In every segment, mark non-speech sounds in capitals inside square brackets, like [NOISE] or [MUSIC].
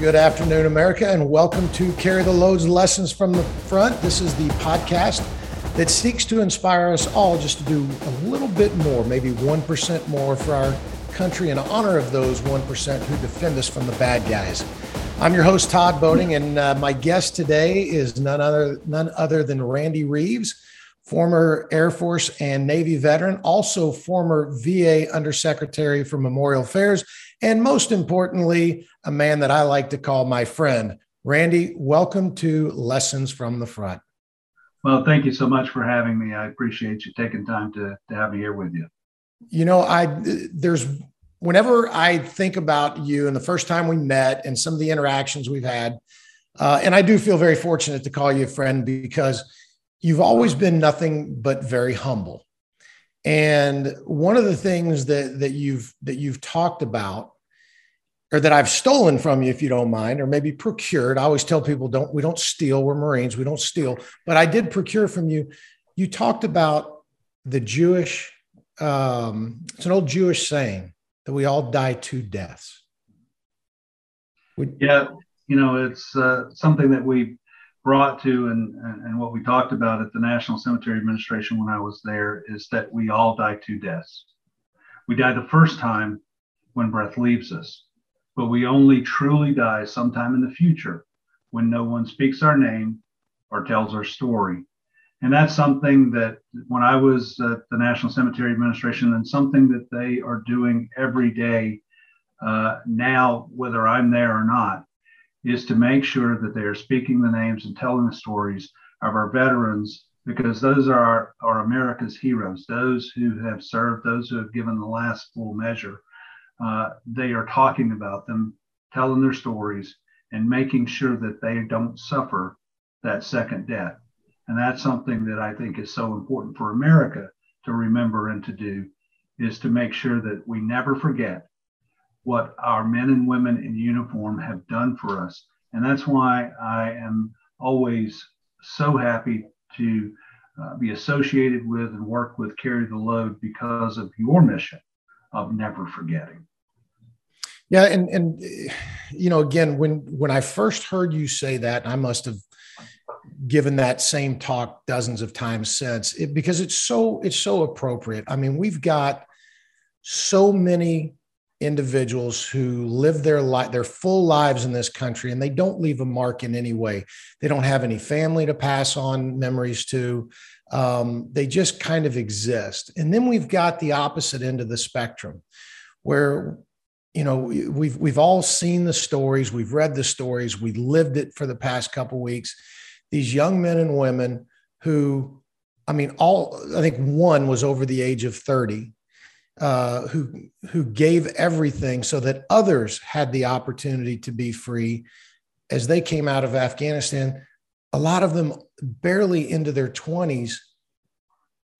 Good afternoon, America, and welcome to Carry the Load's Lessons from the Front. This is the podcast that seeks to inspire us all just to do a little bit more, maybe 1% more for our country in honor of those 1% who defend us from the bad guys. I'm your host, Todd Boating, and uh, my guest today is none other, none other than Randy Reeves, former Air Force and Navy veteran, also former VA Undersecretary for Memorial Affairs and most importantly, a man that I like to call my friend. Randy, welcome to Lessons from the Front. Well, thank you so much for having me. I appreciate you taking time to, to have me here with you. You know, I there's whenever I think about you and the first time we met and some of the interactions we've had, uh, and I do feel very fortunate to call you a friend because you've always been nothing but very humble. And one of the things that that you've that you've talked about or that I've stolen from you, if you don't mind, or maybe procured. I always tell people, don't we don't steal. We're Marines. We don't steal. But I did procure from you. You talked about the Jewish. Um, it's an old Jewish saying that we all die two deaths. We, yeah, you know, it's uh, something that we brought to and, and what we talked about at the National Cemetery Administration when I was there is that we all die two deaths. We die the first time when breath leaves us, but we only truly die sometime in the future when no one speaks our name or tells our story. And that's something that when I was at the National Cemetery Administration, and something that they are doing every day uh, now, whether I'm there or not, is to make sure that they are speaking the names and telling the stories of our veterans because those are our, our America's heroes, those who have served, those who have given the last full measure. Uh, they are talking about them, telling their stories, and making sure that they don't suffer that second death. And that's something that I think is so important for America to remember and to do is to make sure that we never forget what our men and women in uniform have done for us. And that's why I am always so happy to uh, be associated with and work with Carry the Load because of your mission of never forgetting. Yeah, and and you know, again, when when I first heard you say that, I must have given that same talk dozens of times since, it, because it's so it's so appropriate. I mean, we've got so many individuals who live their life their full lives in this country and they don't leave a mark in any way. They don't have any family to pass on memories to. Um, they just kind of exist. And then we've got the opposite end of the spectrum where you know we've we've all seen the stories we've read the stories we've lived it for the past couple weeks. These young men and women who i mean all i think one was over the age of 30 uh, who who gave everything so that others had the opportunity to be free as they came out of Afghanistan. A lot of them barely into their 20s,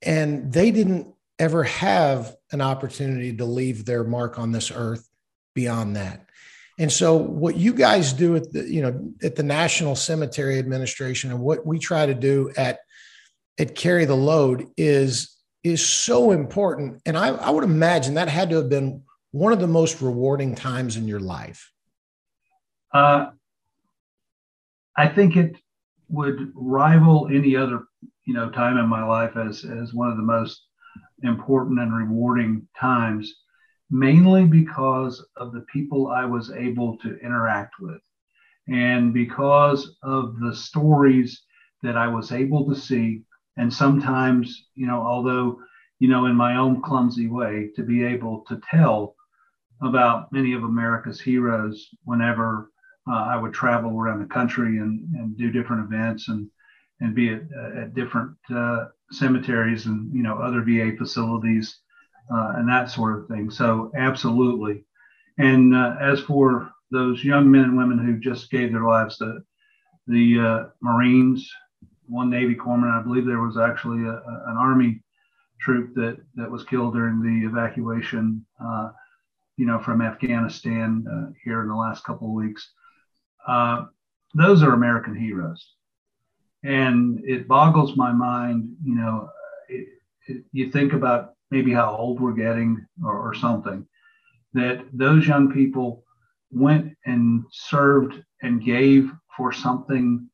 and they didn't ever have an opportunity to leave their mark on this earth beyond that. And so, what you guys do at the you know at the National Cemetery Administration, and what we try to do at at Carry the Load is is so important. And I, I would imagine that had to have been one of the most rewarding times in your life. Uh, I think it would rival any other, you know, time in my life as as one of the most important and rewarding times, mainly because of the people I was able to interact with, and because of the stories that I was able to see and sometimes you know although you know in my own clumsy way to be able to tell about many of america's heroes whenever uh, i would travel around the country and, and do different events and and be at, at different uh, cemeteries and you know other va facilities uh, and that sort of thing. So absolutely. And uh, as for those young men and women who just gave their lives the the uh, marines one Navy corpsman. I believe there was actually a, a, an Army troop that that was killed during the evacuation, uh, you know, from Afghanistan uh, here in the last couple of weeks. Uh, those are American heroes, and it boggles my mind. You know, it, it, you think about maybe how old we're getting or, or something. That those young people went and served and gave for something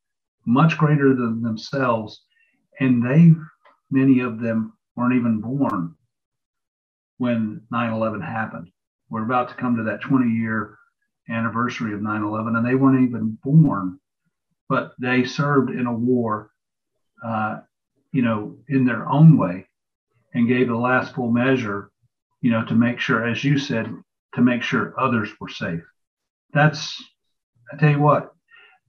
much greater than themselves. And they, many of them, weren't even born when 9 11 happened. We're about to come to that 20 year anniversary of 9 11, and they weren't even born, but they served in a war, uh, you know, in their own way and gave the last full measure, you know, to make sure, as you said, to make sure others were safe. That's, I tell you what,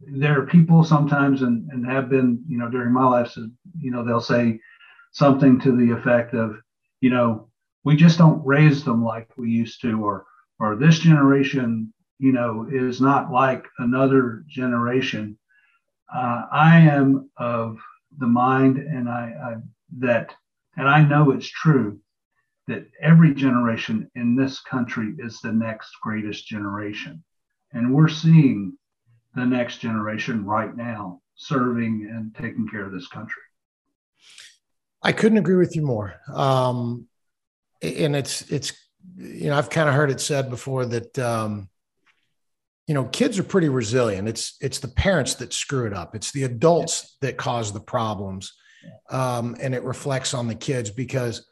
there are people sometimes and, and have been, you know, during my life, you know, they'll say something to the effect of, you know, we just don't raise them like we used to, or, or this generation, you know, is not like another generation. Uh, I am of the mind, and I, I that, and I know it's true that every generation in this country is the next greatest generation. And we're seeing the next generation right now serving and taking care of this country. I couldn't agree with you more. Um, and it's, it's, you know, I've kind of heard it said before that, um, you know, kids are pretty resilient. It's, it's the parents that screw it up. It's the adults that cause the problems. Um, and it reflects on the kids because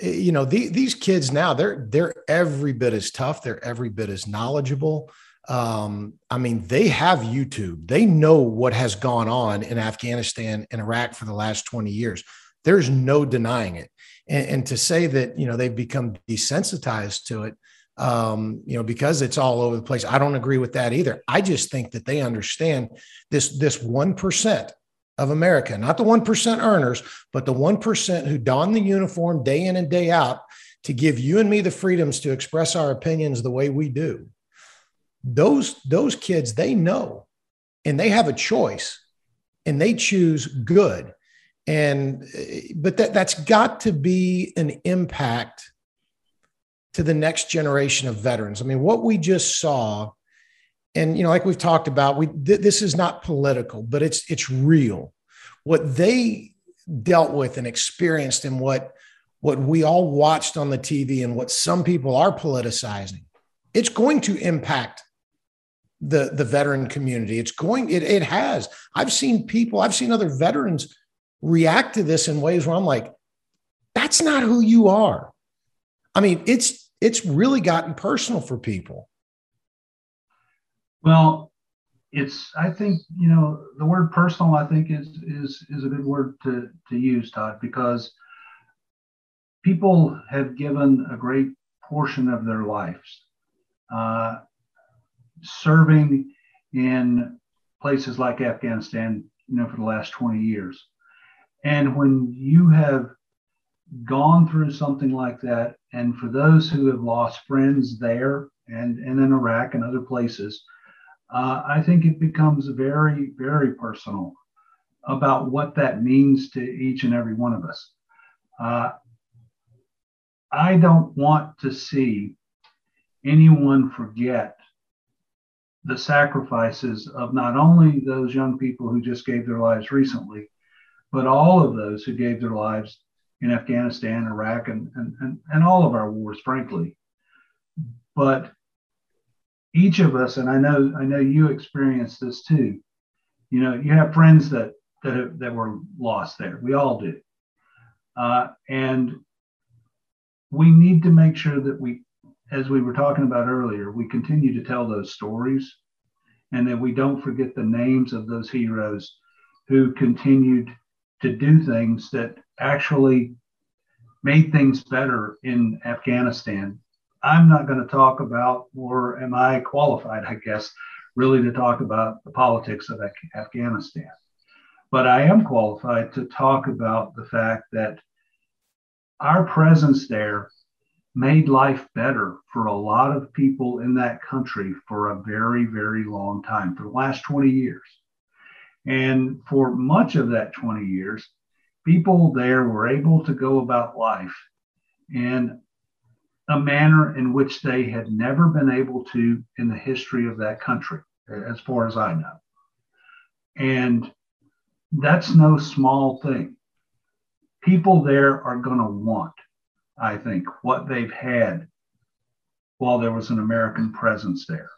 you know the, these kids now they're they're every bit as tough they're every bit as knowledgeable um, i mean they have youtube. They know what has gone on in afghanistan and iraq for the last 20 years. There's no denying it. And, and to say that you know they've become desensitized to it um, you know because it's all over the place i don't agree with that either. I just think that they understand this this 1% of America, not the 1% earners, but the 1% who don the uniform day in and day out to give you and me the freedoms to express our opinions the way we do. Those, those kids, they know and they have a choice and they choose good. And, but that, that's got to be an impact to the next generation of veterans. I mean, what we just saw and you know like we've talked about we th- this is not political but it's it's real what they dealt with and experienced and what what we all watched on the TV and what some people are politicizing it's going to impact the the veteran community. It's going it, it has. I've seen people i've seen other veterans react to this in ways where i'm like that's not who you are. I mean it's it's really gotten personal for people. Well, it's I think you know the word personal I think is is is a good word to to use, Todd, because people have given a great portion of their lives uh, serving in places like Afghanistan, you know, for the last 20 years. And when you have gone through something like that, and for those who have lost friends there and, and in Iraq and other places, uh, I think it becomes very, very personal about what that means to each and every one of us. Uh, I don't want to see anyone forget the sacrifices of not only those young people who just gave their lives recently, but all of those who gave their lives in Afghanistan, Iraq, and, and, and, and all of our wars, frankly. But each of us, and I know I know you experienced this too. You know, you have friends that that that were lost there. We all do, uh, and we need to make sure that we, as we were talking about earlier, we continue to tell those stories, and that we don't forget the names of those heroes who continued to do things that actually made things better in Afghanistan I'm not going to talk about, or am I qualified, I guess, really to talk about the politics of Afghanistan. But I am qualified to talk about the fact that our presence there made life better for a lot of people in that country for a very, very long time, for the last 20 years. And for much of that 20 years, people there were able to go about life in a manner in which they had never been able to in the history of that country, as far as I know. And that's no small thing. People there are going to want, I think, what they've had while there was an American presence there.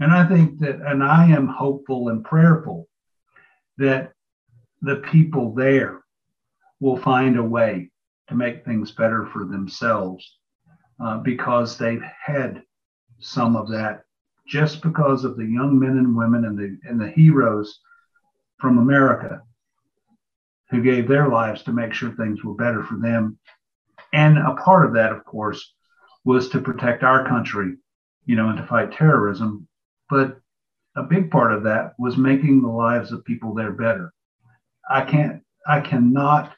And I think that, and I am hopeful and prayerful that the people there will find a way to make things better for themselves uh, because they've had some of that just because of the young men and women and the and the heroes from America who gave their lives to make sure things were better for them. And a part of that, of course, was to protect our country, you know, and to fight terrorism. But a big part of that was making the lives of people there better. I can't, I cannot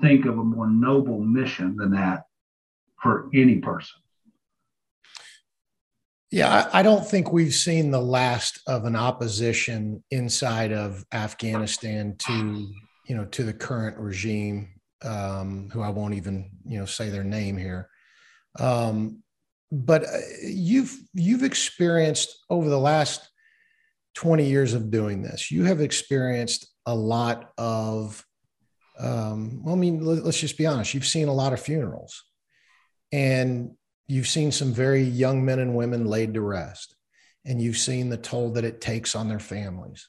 think of a more noble mission than that for any person. Yeah, I don't think we've seen the last of an opposition inside of Afghanistan to, you know, to the current regime, um, who I won't even, you know, say their name here. Um, but uh, you've you've experienced over the last 20 years of doing this, you have experienced a lot of um, well, I mean, let's just be honest. You've seen a lot of funerals, and you've seen some very young men and women laid to rest, and you've seen the toll that it takes on their families.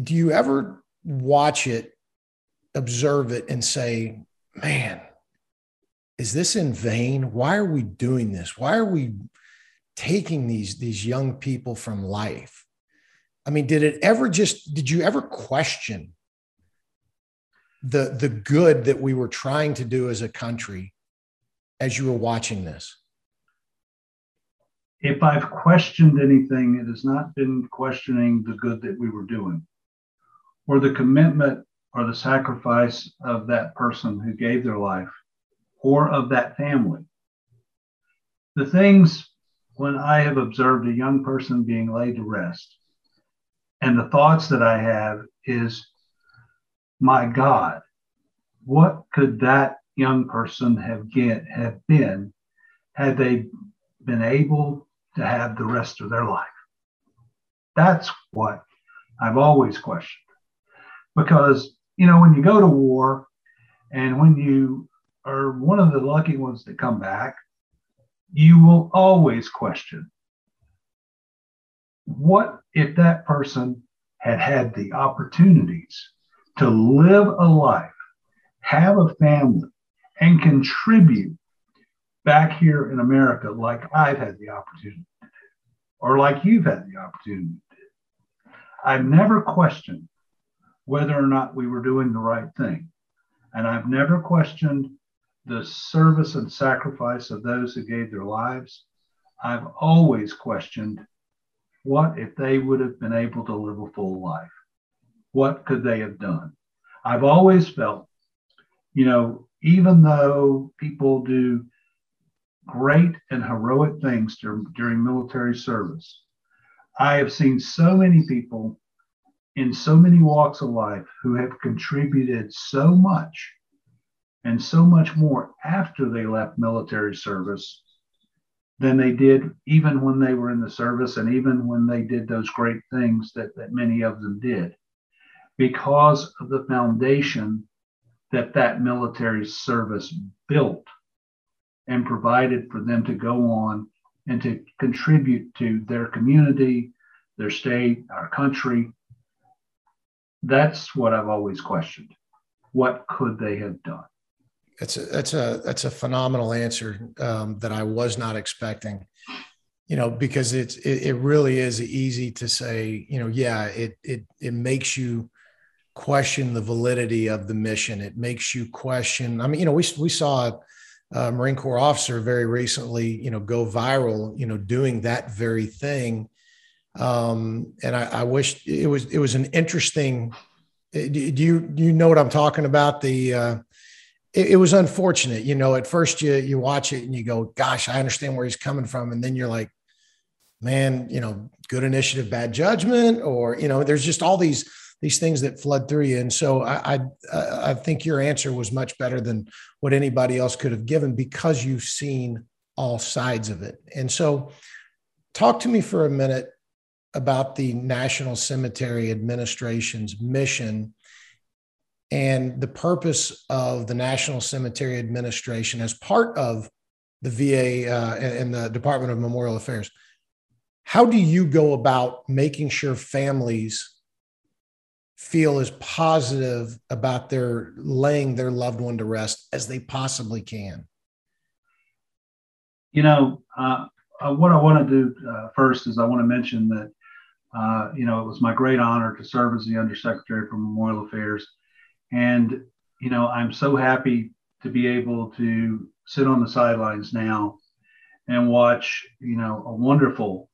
Do you ever watch it, observe it, and say, man, is this in vain? Why are we doing this? Why are we taking these, these young people from life? I mean, did it ever just, did you ever question the, the good that we were trying to do as a country as you were watching this? If I've questioned anything, it has not been questioning the good that we were doing or the commitment or the sacrifice of that person who gave their life or of that family. The things when I have observed a young person being laid to rest, and the thoughts that I have is, my God, what could that young person have get have been had they been able to have the rest of their life? That's what I've always questioned. Because, you know, when you go to war and when you are one of the lucky ones that come back, you will always question what if that person had had the opportunities to live a life, have a family, and contribute back here in America like I've had the opportunity to do, or like you've had the opportunity to do. I've never questioned whether or not we were doing the right thing. And I've never questioned the service and sacrifice of those who gave their lives. I've always questioned what if they would have been able to live a full life? What could they have done? I've always felt, you know, even though people do great and heroic things during, military service, I have seen so many people in so many walks of life who have contributed so much and so much more after they left military service than they did even when they were in the service and even when they did those great things that, that many of them did because of the foundation that that military service built and provided for them to go on and to contribute to their community, their state, our country. That's what I've always questioned. What could they have done? That's a that's a that's a phenomenal answer um, that I was not expecting. You know, because it's it, it really is easy to say. You know, yeah, it it it makes you question the validity of the mission. It makes you question. I mean, you know, we we saw a Marine Corps officer very recently, you know, go viral, you know, doing that very thing. Um, and I, I wish it was it was an interesting. Do you do you know what I'm talking about? The uh, it, it, was unfortunate. You know, at first you you watch it and you go, "Gosh, I understand where he's coming from," and then you're like, "Man, you know, good initiative, bad judgment," or you know, there's just all these these things that flood through you. And so I, I I think your answer was much better than what anybody else could have given because you've seen all sides of it. And so, talk to me for a minute about the National Cemetery Administration's mission and the purpose of the National Cemetery Administration as part of the VA uh, and the Department of Memorial Affairs. How do you go about making sure families feel as positive about their laying their loved one to rest as they possibly can? You know, uh, uh, what I want to do uh, first is I want to mention that, uh, you know, it was my great honor to serve as the Undersecretary for Memorial Affairs. And, you know, I'm so happy to be able to sit on the sidelines now and watch, you know, a wonderful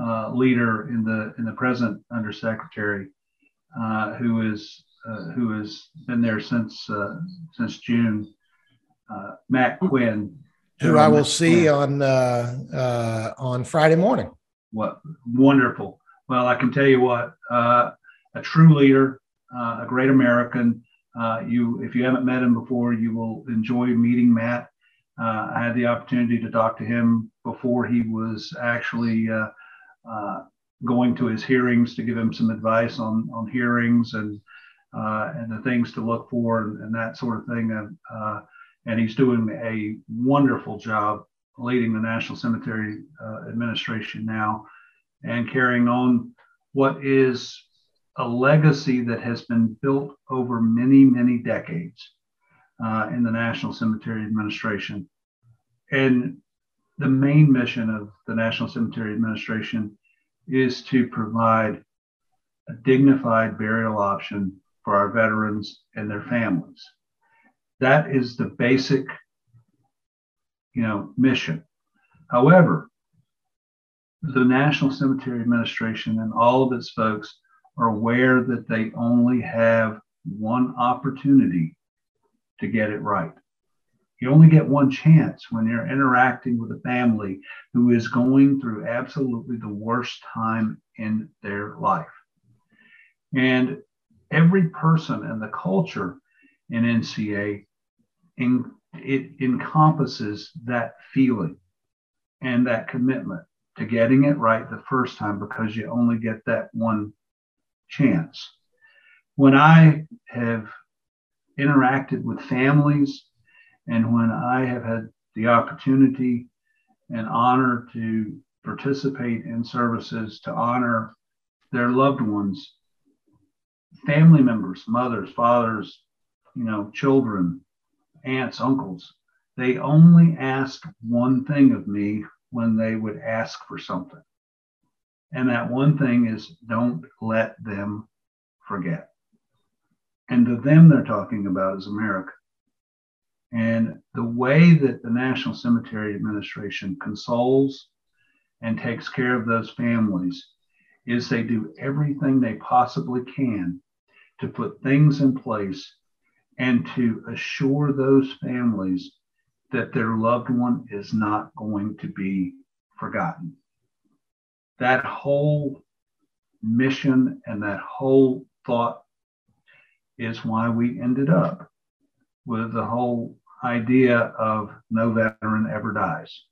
uh, leader in the in the present undersecretary uh, who is uh, who has been there since uh, since June, uh, Matt Quinn, who I will see Quinn. on uh, on Friday morning. What wonderful! Well, I can tell you what, a true leader, a great American. you, if you haven't met him before, you will enjoy meeting Matt. Uh, I had the opportunity to talk to him before he was actually uh, uh, going to his hearings to give him some advice on, on hearings and uh, and the things to look for and, and that sort of thing. And uh, and he's doing a wonderful job leading the National Cemetery uh, Administration now and carrying on what is a legacy that has been built over many, many decades uh, in the National Cemetery Administration. And the main mission of the National Cemetery Administration is to provide a dignified burial option for our veterans and their families. That is the basic, you know, mission. However, the National Cemetery Administration and all of its folks are aware that they only have one opportunity to get it right. You only get one chance when you're interacting with a family who is going through absolutely the worst time in their life. And every person and the culture in NCA, in, it encompasses that feeling and that commitment to getting it right the first time because you only get that one chance. When I have interacted with families and when I have had the opportunity and honor to participate in services to honor their loved ones, family members, mothers, fathers, you know, children, aunts, uncles, they only ask one thing of me when they would ask for something. And that one thing is don't let them forget. And the them they're talking about is America. And the way that the National Cemetery Administration consoles and takes care of those families is they do everything they possibly can to put things in place and to assure those families that their loved one is not going to be forgotten. That whole mission and that whole thought is why we ended up with the whole idea of no veteran ever dies,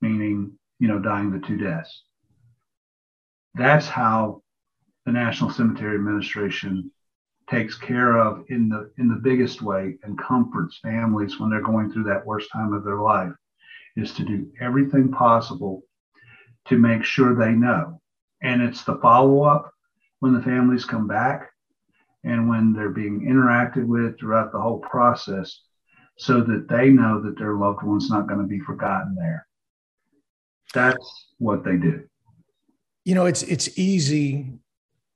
meaning, you know, dying the two deaths. That's how the National Cemetery Administration takes care of in the in the biggest way and comforts families when they're going through that worst time of their life is to do everything possible to make sure they know. And it's the follow up when the families come back and when they're being interacted with throughout the whole process so that they know that their loved one's not going to be forgotten there. That's what they do. You know, it's it's easy.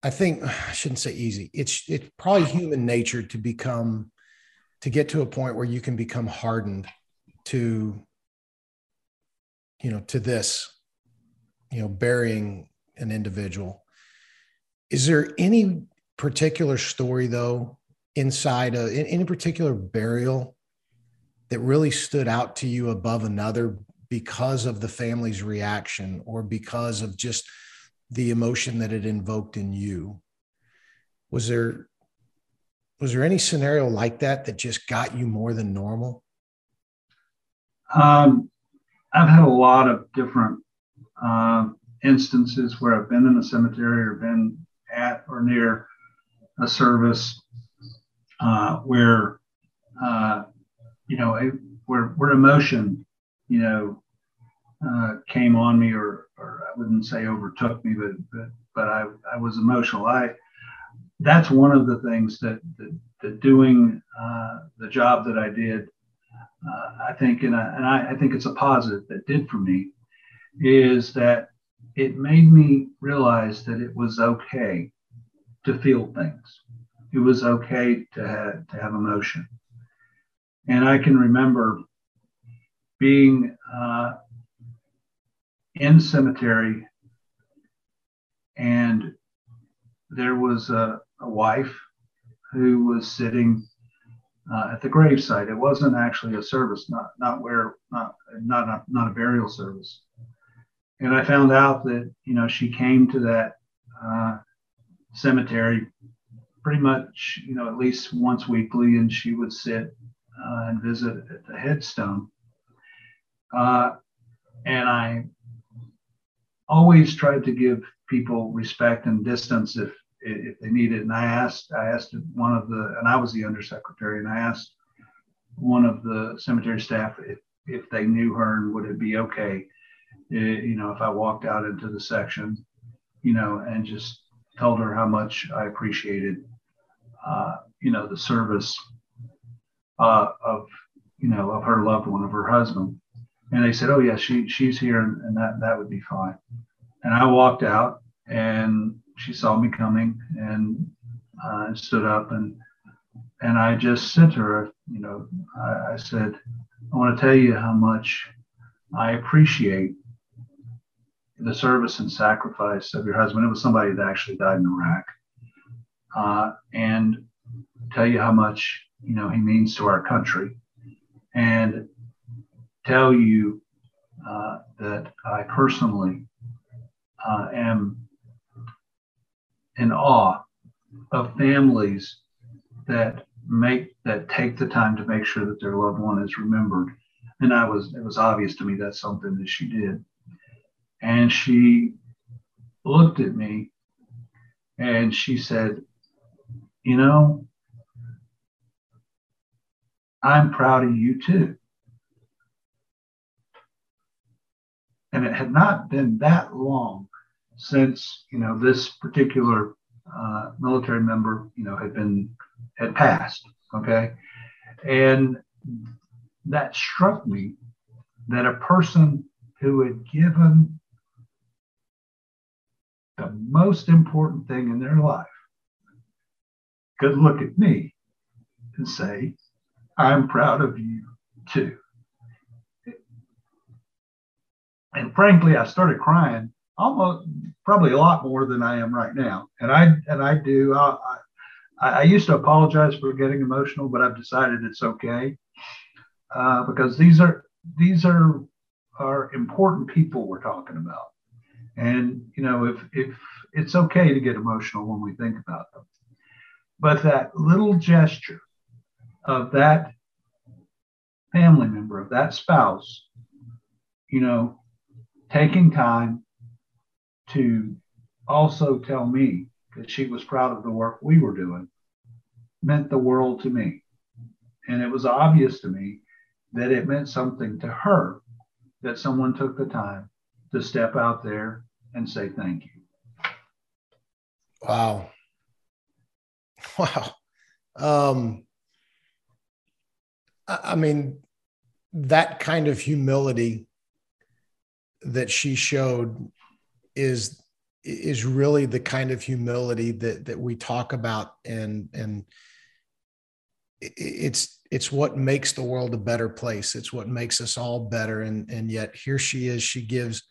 I think [SIGHS] I shouldn't say easy. It's it's probably human nature to become to get to a point where you can become hardened to you know to this you know burying an individual is there any particular story though inside in any particular burial that really stood out to you above another because of the family's reaction or because of just the emotion that it invoked in you. Was there was there any scenario like that that just got you more than normal? Um, i've had a lot of different uh, instances where i've been in a cemetery or been at or near a service uh, where uh, you know where where emotion you know, uh, came on me, or, or I wouldn't say overtook me, but but, but I, I was emotional. I that's one of the things that that, that doing uh, the job that I did, uh, I think, and, I, and I, I think it's a positive that did for me, is that it made me realize that it was okay to feel things. It was okay to have, to have emotion. And I can remember being uh, in cemetery and there was a, a wife who was sitting uh, at the gravesite. It wasn't actually a service, not not where not not a, not a burial service. And I found out that you know she came to that uh, cemetery pretty much you know at least once weekly, and she would sit uh, and visit at the headstone. Uh, and I always tried to give people respect and distance if if they need it. And I asked, I asked one of the, and I was the undersecretary, and I asked one of the cemetery staff if, if they knew her and would it be okay, eh, you know, if I walked out into the section, you know, and just told her how much I appreciated, uh, you know, the service uh, of, you know, of her loved one, of her husband. And they said, oh yeah, she she's here, and, and that that would be fine. And I walked out, and she saw me coming and uh, stood up and and I just sent her, you know, I, I said, I want to tell you how much I appreciate the service and sacrifice of your husband. It was somebody that actually died in Iraq, uh, and tell you how much you know he means to our country, and tell you uh, that I personally uh, am in awe of families that make that take the time to make sure that their loved one is remembered. And I was it was obvious to me that's something that she did. And she looked at me and she said, You know, I'm proud of you too. And it had not been that long since you know this particular uh, military member you know had been had passed okay? And that struck me that a person who had given the most important thing in their life could look at me and say i'm proud of you too and frankly i started crying almost probably a lot more than I am right now. And I and I do. I, I, I used to apologize for getting emotional, but I've decided it's okay uh, because these are these are are important people we're talking about. And you know, if if it's okay to get emotional when we think about them, but that little gesture of that family member of that spouse, you know, taking time to also tell me that she was proud of the work we were doing meant the world to me. And it was obvious to me that it meant something to her that someone took the time to step out there and say thank you. Wow. [LAUGHS] Wow. Um, I mean, that kind of humility that she showed is is really the kind of humility that that we talk about. And and it's it's what makes the world a better place. It's what makes us all better. And and yet here she is. She gives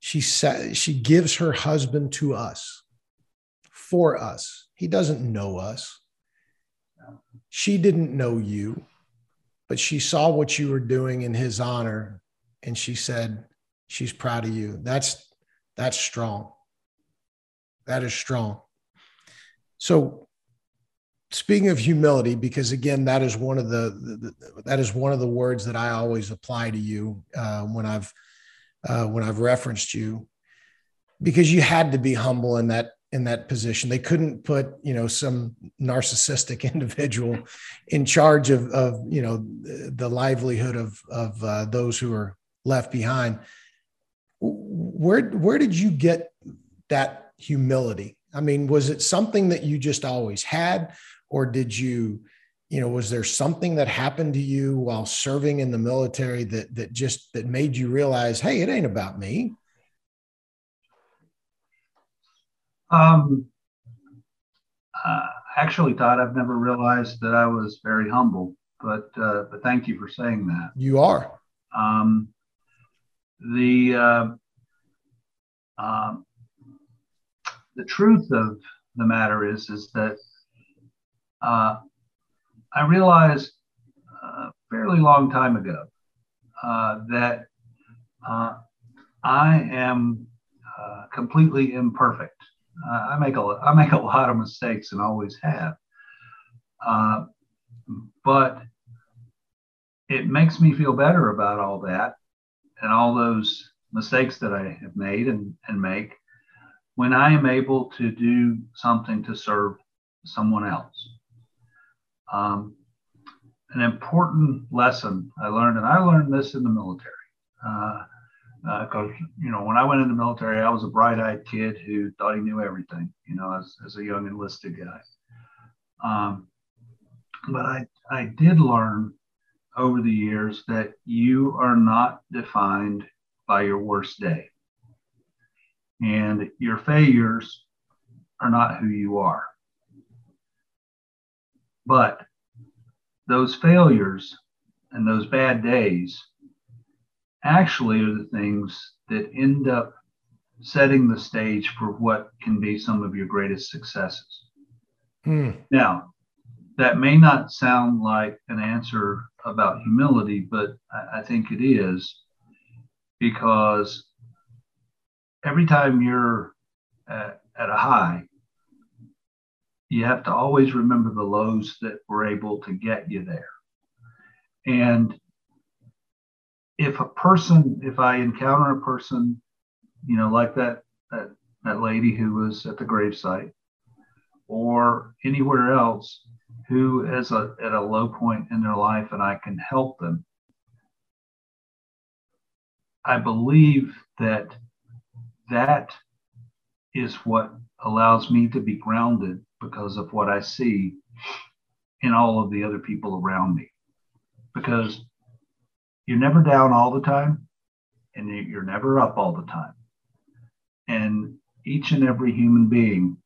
she sa- she gives her husband to us for us. He doesn't know us. She didn't know you but she saw what you were doing in his honor. And she said she's proud of you that's that's strong. That is strong. So, speaking of humility, because again, that is one of the, the that is one of the words that I always apply to you uh, when I've uh, when I've referenced you, because you had to be humble in that in that position. They couldn't put, you know, some narcissistic [LAUGHS] individual in charge of, of you know, the livelihood of, of uh, those who are left behind. Where, where did you get that humility? I mean, was it something that you just always had, or did you, you know, was there something that happened to you while serving in the military that that just that made you realize, hey, it ain't about me? Um, uh, actually, Todd, I've never realized that I was very humble, but uh, but thank you for saying that. You are. Um, the uh, um, the truth of the matter is is that uh, I realized a uh, fairly long time ago uh, that uh, I am uh, completely imperfect. I make a I make a [LAUGHS] lot of mistakes and always have, but it makes me feel better about all that and all those mistakes that I have made and, and make when I am able to do something to serve someone else. Um, an important lesson I learned, and I learned this in the military. Because, uh, uh, you know, when I went in the military, I was a bright eyed kid who thought he knew everything, you know, as, as a young enlisted guy. Um, but I, I did learn over the years that you are not defined by your worst day. And your failures are not who you are. But those failures and those bad days actually are the things that end up setting the stage for what can be some of your greatest successes. Hmm. Now, that may not sound like an answer about humility, but I, I think it is because every time you're at, at a high, you have to always remember the lows that were able to get you there. And if a person, if I encounter a person, you know, like that that, that lady who was at the gravesite, or anywhere else who is a, at a low point in their life and I can help them, I believe that that is what allows me to be grounded because of what I see in all of the other people around me. Because you're never down all the time and you're never up all the time. And each and every human being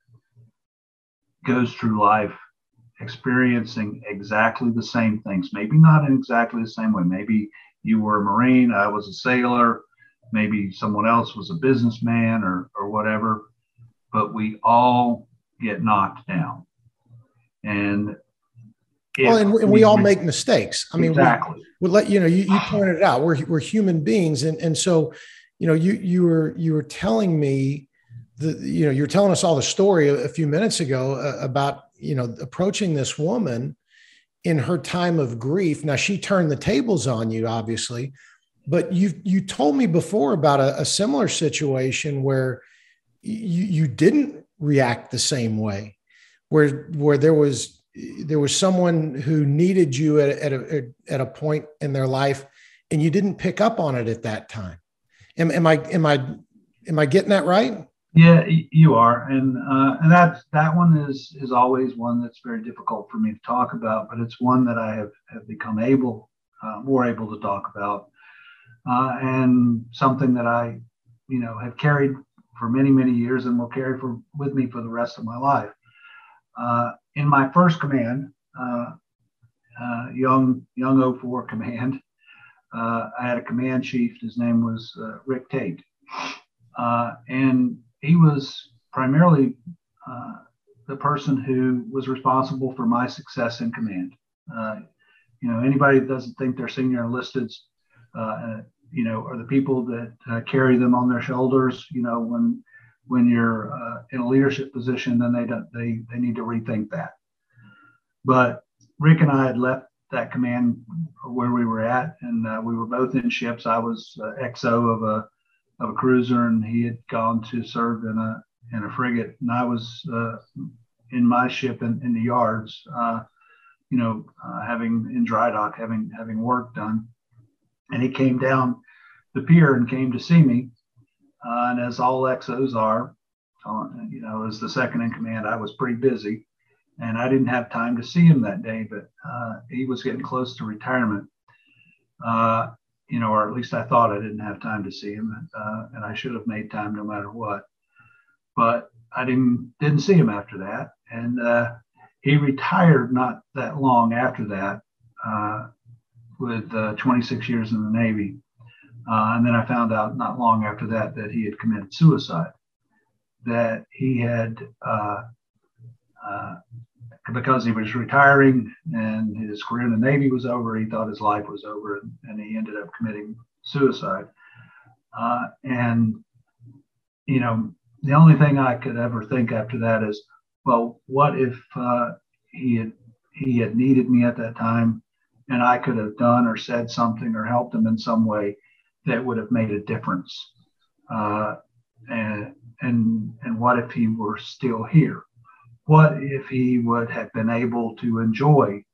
goes through life experiencing exactly the same things, maybe not in exactly the same way. Maybe you were a Marine, I was a sailor, maybe someone else was a businessman or, or whatever, but we all get knocked down. And well, and, and we, we, all make mistakes. I mean, exactly. we, we let you know. You, you pointed it out. We're we're human beings, and and so, you know, you you were you were telling me the you know you're telling us all the story a, a few minutes ago uh, about you know approaching this woman in her time of grief. Now she turned the tables on you, obviously, but you you told me before about a, a similar situation where you you didn't react the same way, where where there was there was someone who needed you at, at a at a point in their life, and you didn't pick up on it at that time. Am, am I am I am I getting that right? Yeah, you are, and uh, and that that one is is always one that's very difficult for me to talk about, but it's one that I have have become able uh, more able to talk about uh, and something that I, you know, have carried for many, many years and will carry for with me for the rest of my life. Uh, in my first command, uh, uh young young 04 command, I had a command chief. His name was Rick Tate, and he was primarily the person who was responsible for my success in command. you know, anybody that doesn't think they're senior enlisted uh, you know, are the people that uh, carry them on their shoulders. You know, when when you're uh, in a leadership position, then they don't they they need to rethink that. But Rick and I had left that command where we were at, and uh, we were both in ships. I was uh, XO of a of a cruiser, and he had gone to serve in a in a frigate, and I was uh, in my ship in, in the yards, uh, you know, uh, having in dry dock, having having work done, and he came down the pier and came to see me, uh, and as all XOs are, uh, you know, as the second in command, I was pretty busy, and I didn't have time to see him that day, but uh, he was getting close to retirement. You know, or at least I thought I didn't have time to see him, and I should have made time no matter what but I didn't didn't see him after that, and uh, he retired not that long after that, uh, with uh, 26 years in the Navy, uh, and then I found out not long after that that he had committed suicide, that he had. Uh, uh, because he was retiring and his career in the Navy was over, he thought his life was over, and, he ended up committing suicide. and you know, the only thing I could ever think after that is, well, what if uh, he had he had needed me at that time, and I could have done or said something or helped him in some way that would have made a difference, uh, and and and what if he were still here? What if he would have been able to enjoy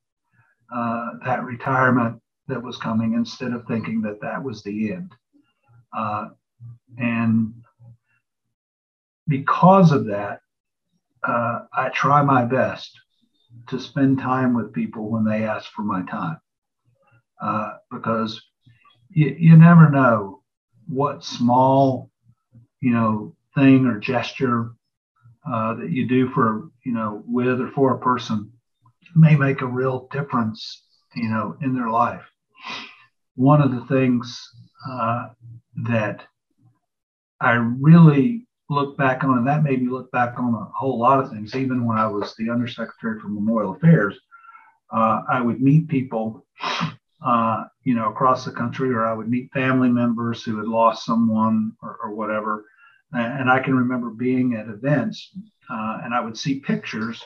uh, that retirement that was coming instead of thinking that that was the end? Uh, and because of that, uh, I try my best to spend time with people when they ask for my time uh, because you, you never know what small, you know, thing or gesture uh, that you do for, you know, with or for a person may make a real difference, you know, in their life. One of the things uh, that I really look back on, and that made me look back on a whole lot of things. Even when I was the undersecretary for Memorial Affairs, uh, I would meet people, uh, you know, across the country, or I would meet family members who had lost someone or, or whatever. And I can remember being at events, uh, and I would see pictures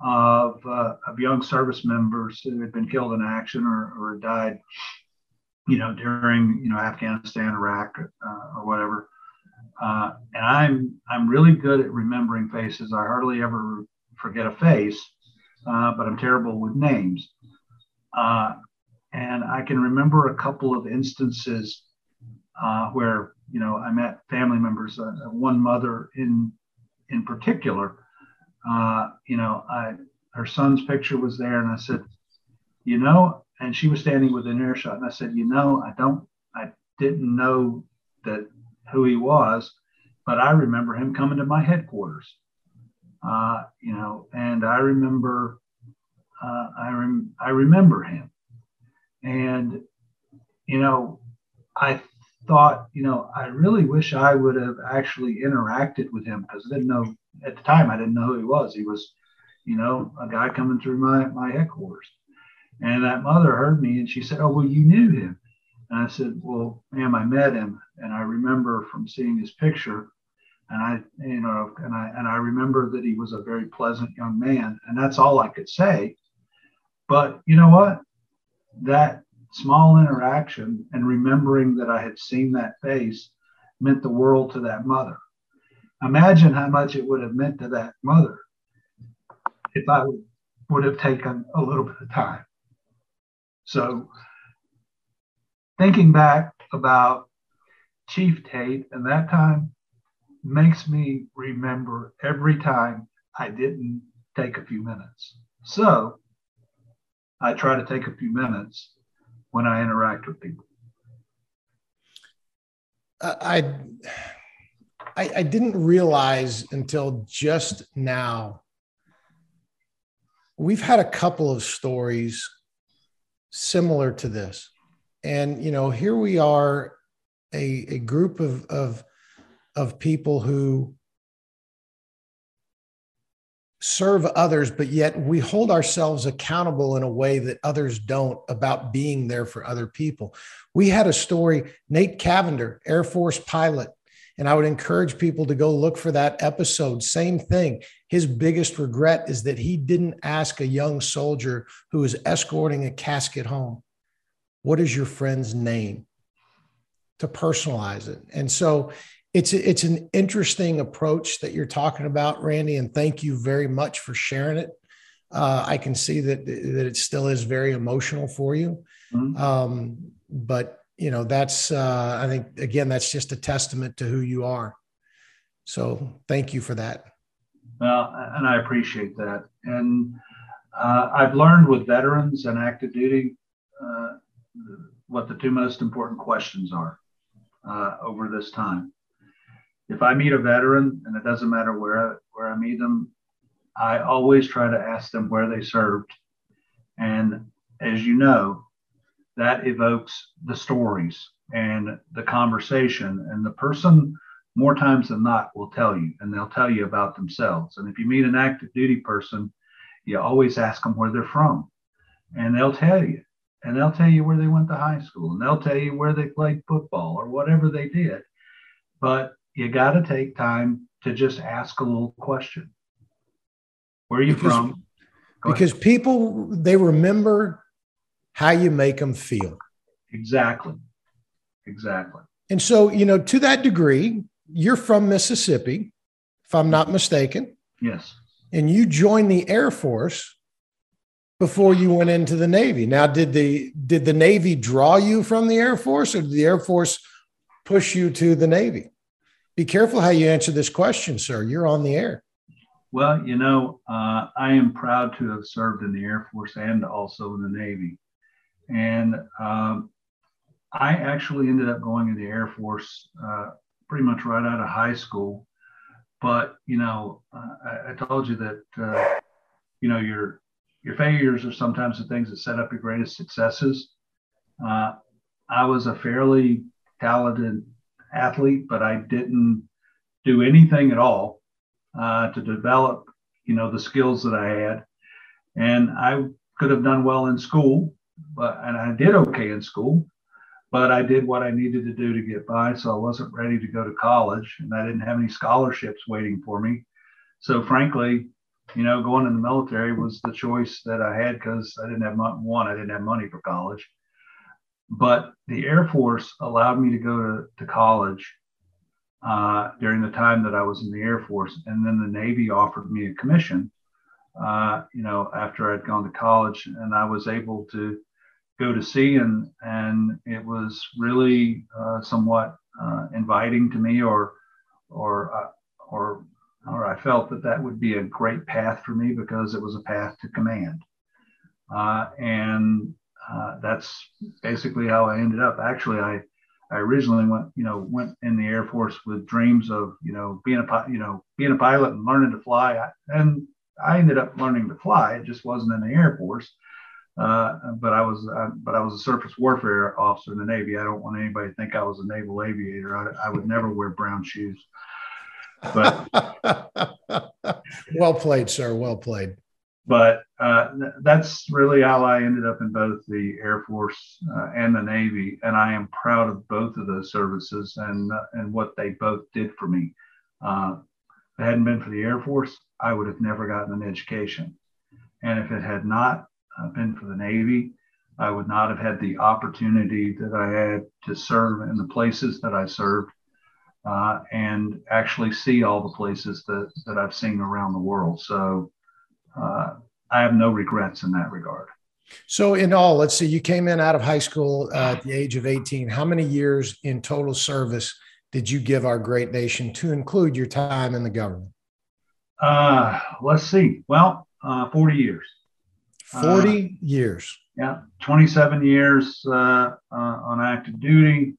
of, uh, of young service members who had been killed in action or, or died, you know, during you know Afghanistan, Iraq, uh, or whatever uh, and I'm I'm really good at remembering faces. I hardly ever forget a face, uh, but I'm terrible with names. Uh, and I can remember a couple of instances where you know I met family members. Uh, one mother in in particular, uh, you know, I her son's picture was there, and I said, you know, and she was standing within earshot, and I said, you know, I don't, I didn't know that who he was, but I remember him coming to my headquarters. Uh, you know, and I remember, uh, I rem- I remember him, and you know, I thought, you know, I really wish I would have actually interacted with him because I didn't know at the time. I didn't know who he was. He was, you know, a guy coming through my my headquarters, and that mother heard me and she said, "Oh, well, you knew him." And I said, Well, ma'am, I met him. And I remember from seeing his picture, and I, you know, and I, and I remember that he was a very pleasant young man. And that's all I could say. But you know what? That small interaction and remembering that I had seen that face meant the world to that mother. Imagine how much it would have meant to that mother if I would have taken a little bit of time. So thinking back about Chief Tate and that time makes me remember every time I didn't take a few minutes. So I try to take a few minutes when I interact with people. I, I, I didn't realize until just now. We've had a couple of stories similar to this and you know here we are a, a group of of of people who serve others but yet we hold ourselves accountable in a way that others don't about being there for other people. We had a story nate cavender air force pilot and i would encourage people to go look for that episode. Same thing. His biggest regret is that he didn't ask a young soldier who was escorting a casket home what is your friend's name? to personalize it. And so it's it's an interesting approach that you're talking about, Randy, and thank you very much for sharing it. Uh, I can see that that it still is very emotional for you, mm-hmm. um, but you know that's uh, I think again that's just a testament to who you are. So thank you for that. Well, and I appreciate that, and uh, I've learned with veterans and active duty uh, what the two most important questions are uh, over this time if I meet a veteran, and it doesn't matter where where I meet them, I always try to ask them where they served. And as you know, that evokes the stories and the conversation. And the person, more times than not, will tell you, and they'll tell you about themselves. And if you meet an active duty person, you always ask them where they're from, and they'll tell you. And they'll tell you where they went to high school, and they'll tell you where they played football or whatever they did. But you got to take time to just ask a little question. Where are you because, from? Go because ahead. people they remember how you make them feel. Exactly. Exactly. And so, you know, to that degree, you're from Mississippi, if I'm not mistaken. Yes. And you joined the Air Force before you went into the Navy. Now, did the did the Navy draw you from the Air Force or did the Air Force push you to the Navy? Be careful how you answer this question, sir. You're on the air. Well, you know, uh, I am proud to have served in the Air Force and also in the Navy. And um, I actually ended up going in the Air Force uh, pretty much right out of high school. But, you know, uh, I, I, told you that, uh, you know, your, your failures are sometimes the things that set up your greatest successes. Uh, I was a fairly talented athlete, but I didn't do anything at all uh, to develop, you know, the skills that I had. And I could have done well in school, but and I did okay in school, but I did what I needed to do to get by. So I wasn't ready to go to college, and I didn't have any scholarships waiting for me. So frankly, you know, going in the military was the choice that I had because I didn't have one, I didn't have money for college. But the Air Force allowed me to go to, to college uh, during the time that I was in the Air Force. And then the Navy offered me a commission, uh, you know, after I'd gone to college. And I was able to go to sea, and, and it was really uh, somewhat uh, inviting to me, or, or, uh, or, or I felt that that would be a great path for me because it was a path to command. Uh, and uh, that's basically how I ended up. Actually, I I originally went you know went in the Air Force with dreams of you know being a you know being a pilot and learning to fly, and I ended up learning to fly. It just wasn't in the Air Force. Uh, but I was, uh, but I was a surface warfare officer in the Navy. I don't want anybody to think I was a naval aviator. I, I would never wear brown shoes. But [LAUGHS] well played, sir. Well played but uh, th- that's really how I ended up in both the Air Force uh, and the Navy, and I am proud of both of those services and uh, and what they both did for me. Uh, if it hadn't been for the Air Force, I would have never gotten an education, and if it had not uh, been for the Navy, I would not have had the opportunity that I had to serve in the places that I served. Uh, and actually see all the places that, that I've seen around the world. So uh, I have no regrets in that regard. So, in all, let's see, you came in out of high school uh, at the age of 18. How many years in total service did you give our great nation to include your time in the government? Uh, let's see. Well, uh, 40 years. 40 uh, years. Yeah, 27 years uh, uh, on active duty.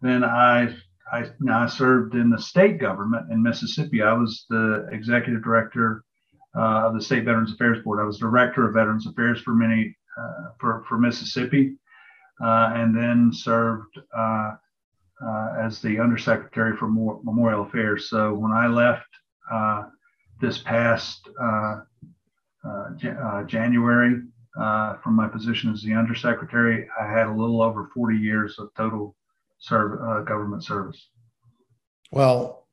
Then I, I, I served in the state government in Mississippi. I was the executive director uh, of the State Veterans Affairs Board. I was director of Veterans Affairs for many uh, for for Mississippi, uh, and then served uh, uh, as the undersecretary for Memorial Affairs. So when I left uh, this past January from my position as the undersecretary, I had a little over 40 years of total serve, government service. Well,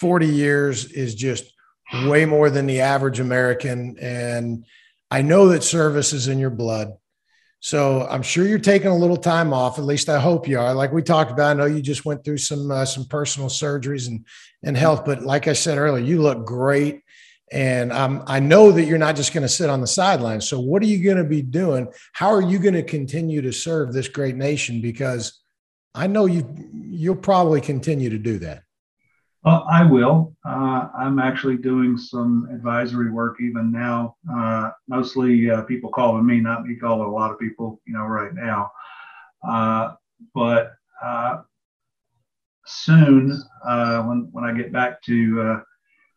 40 years is just way more than the average American. And I know that service is in your blood. So I'm sure you're taking a little time off. At least I hope you are. Like we talked about, I know you just went through some uh, some personal surgeries and and health, but like I said earlier, you look great. And um, I know that you're not just going to sit on the sidelines. So what are you going to be doing? How are you going to continue to serve this great nation? Because I know you you'll probably continue to do that. Well, I will. Uh, I'm actually doing some advisory work even now. Uh, mostly uh, people calling me, not me calling a lot of people, you know, right now. Uh, but uh, soon, uh, when when I get back to,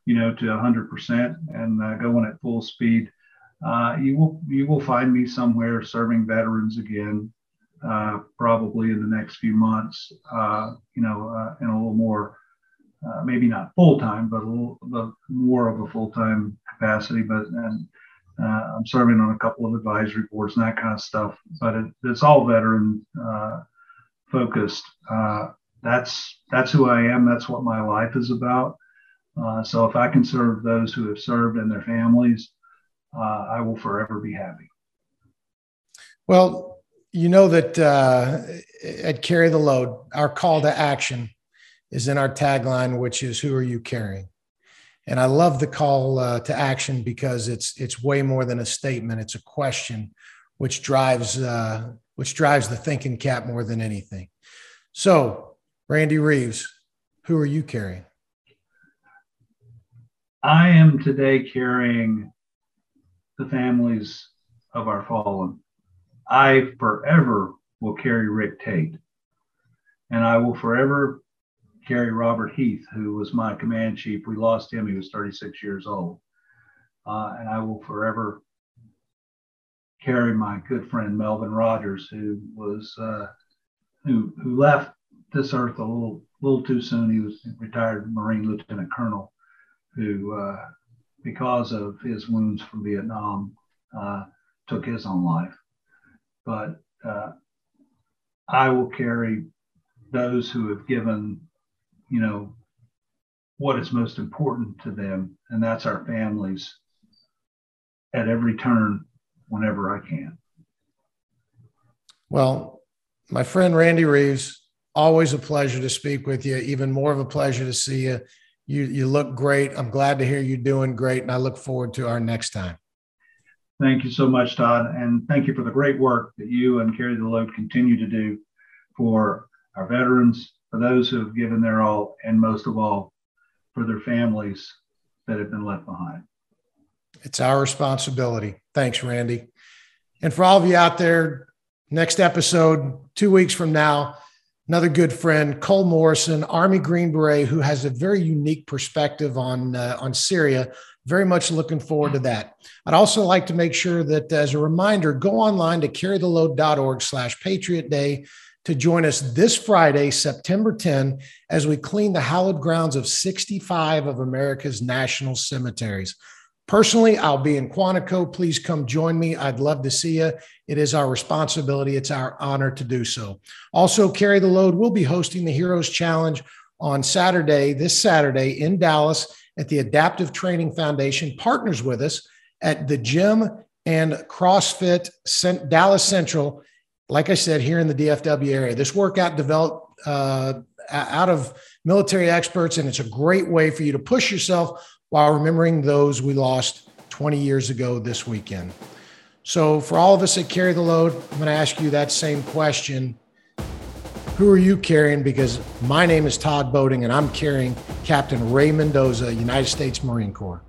you know, to 100% and going at full speed, you will you will find me somewhere serving veterans again, probably in the next few months. you know, in a little more uh, maybe not full time, but a little but more of a full time capacity. But and uh, I'm serving on a couple of advisory boards and that kind of stuff. But it, it's all veteran uh, focused. Uh, that's that's who I am. That's what my life is about. Uh, so if I can serve those who have served and their families, I will forever be happy. Well, you know that at Carry the Load, our call to action is in our tagline, which is "Who are you carrying?" And I love the call uh, to action because it's it's way more than a statement; it's a question, which drives uh, which drives the thinking cap more than anything. So, Randy Reeves, who are you carrying? I am today carrying the families of our fallen. I forever will carry Rick Tate, and I will forever carry Robert Heath, who was my command chief. We lost him. He was 36 years old. Uh, and I will forever carry my good friend Melvin Rogers, who was uh, who who left this earth a little little too soon. He was retired Marine Lieutenant Colonel, who uh, because of his wounds from Vietnam uh, took his own life. But uh, I will carry those who have given you know, what is most important to them, and that's our families at every turn whenever I can. Well, my friend Randy Reeves, always a pleasure to speak with you. Even more of a pleasure to see you. You you look great. I'm glad to hear you doing great, and I look forward to our next time. Thank you so much, Todd, and thank you for the great work that you and Carry the Load continue to do for our veterans for those who have given their all, and most of all, for their families that have been left behind. It's our responsibility. Thanks, Randy. And for all of you out there, next episode, two weeks from now, another good friend, Cole Morrison, Army Green Beret, who has a very unique perspective on, uh, on Syria. Very much looking forward to that. I'd also like to make sure that as a reminder, go online to carrytheload.org slash Patriot Day to join us this Friday, September 10, as we clean the hallowed grounds of 65 of America's national cemeteries. Personally, I'll be in Quantico. Please come join me. I'd love to see you. It is our responsibility, it's our honor to do so. Also, Carry the Load We'll be hosting the Heroes Challenge on Saturday, this Saturday in Dallas at the Adaptive Training Foundation, partners with us at the gym and CrossFit Dallas Central like I said, here in the DFW area. This workout developed uh, out of military experts, and it's a great way for you to push yourself while remembering those we lost 20 years ago this weekend. So, for all of us that carry the load, I'm going to ask you that same question. Who are you carrying? Because my name is Todd Boating, and I'm carrying Captain Ray Mendoza, United States Marine Corps.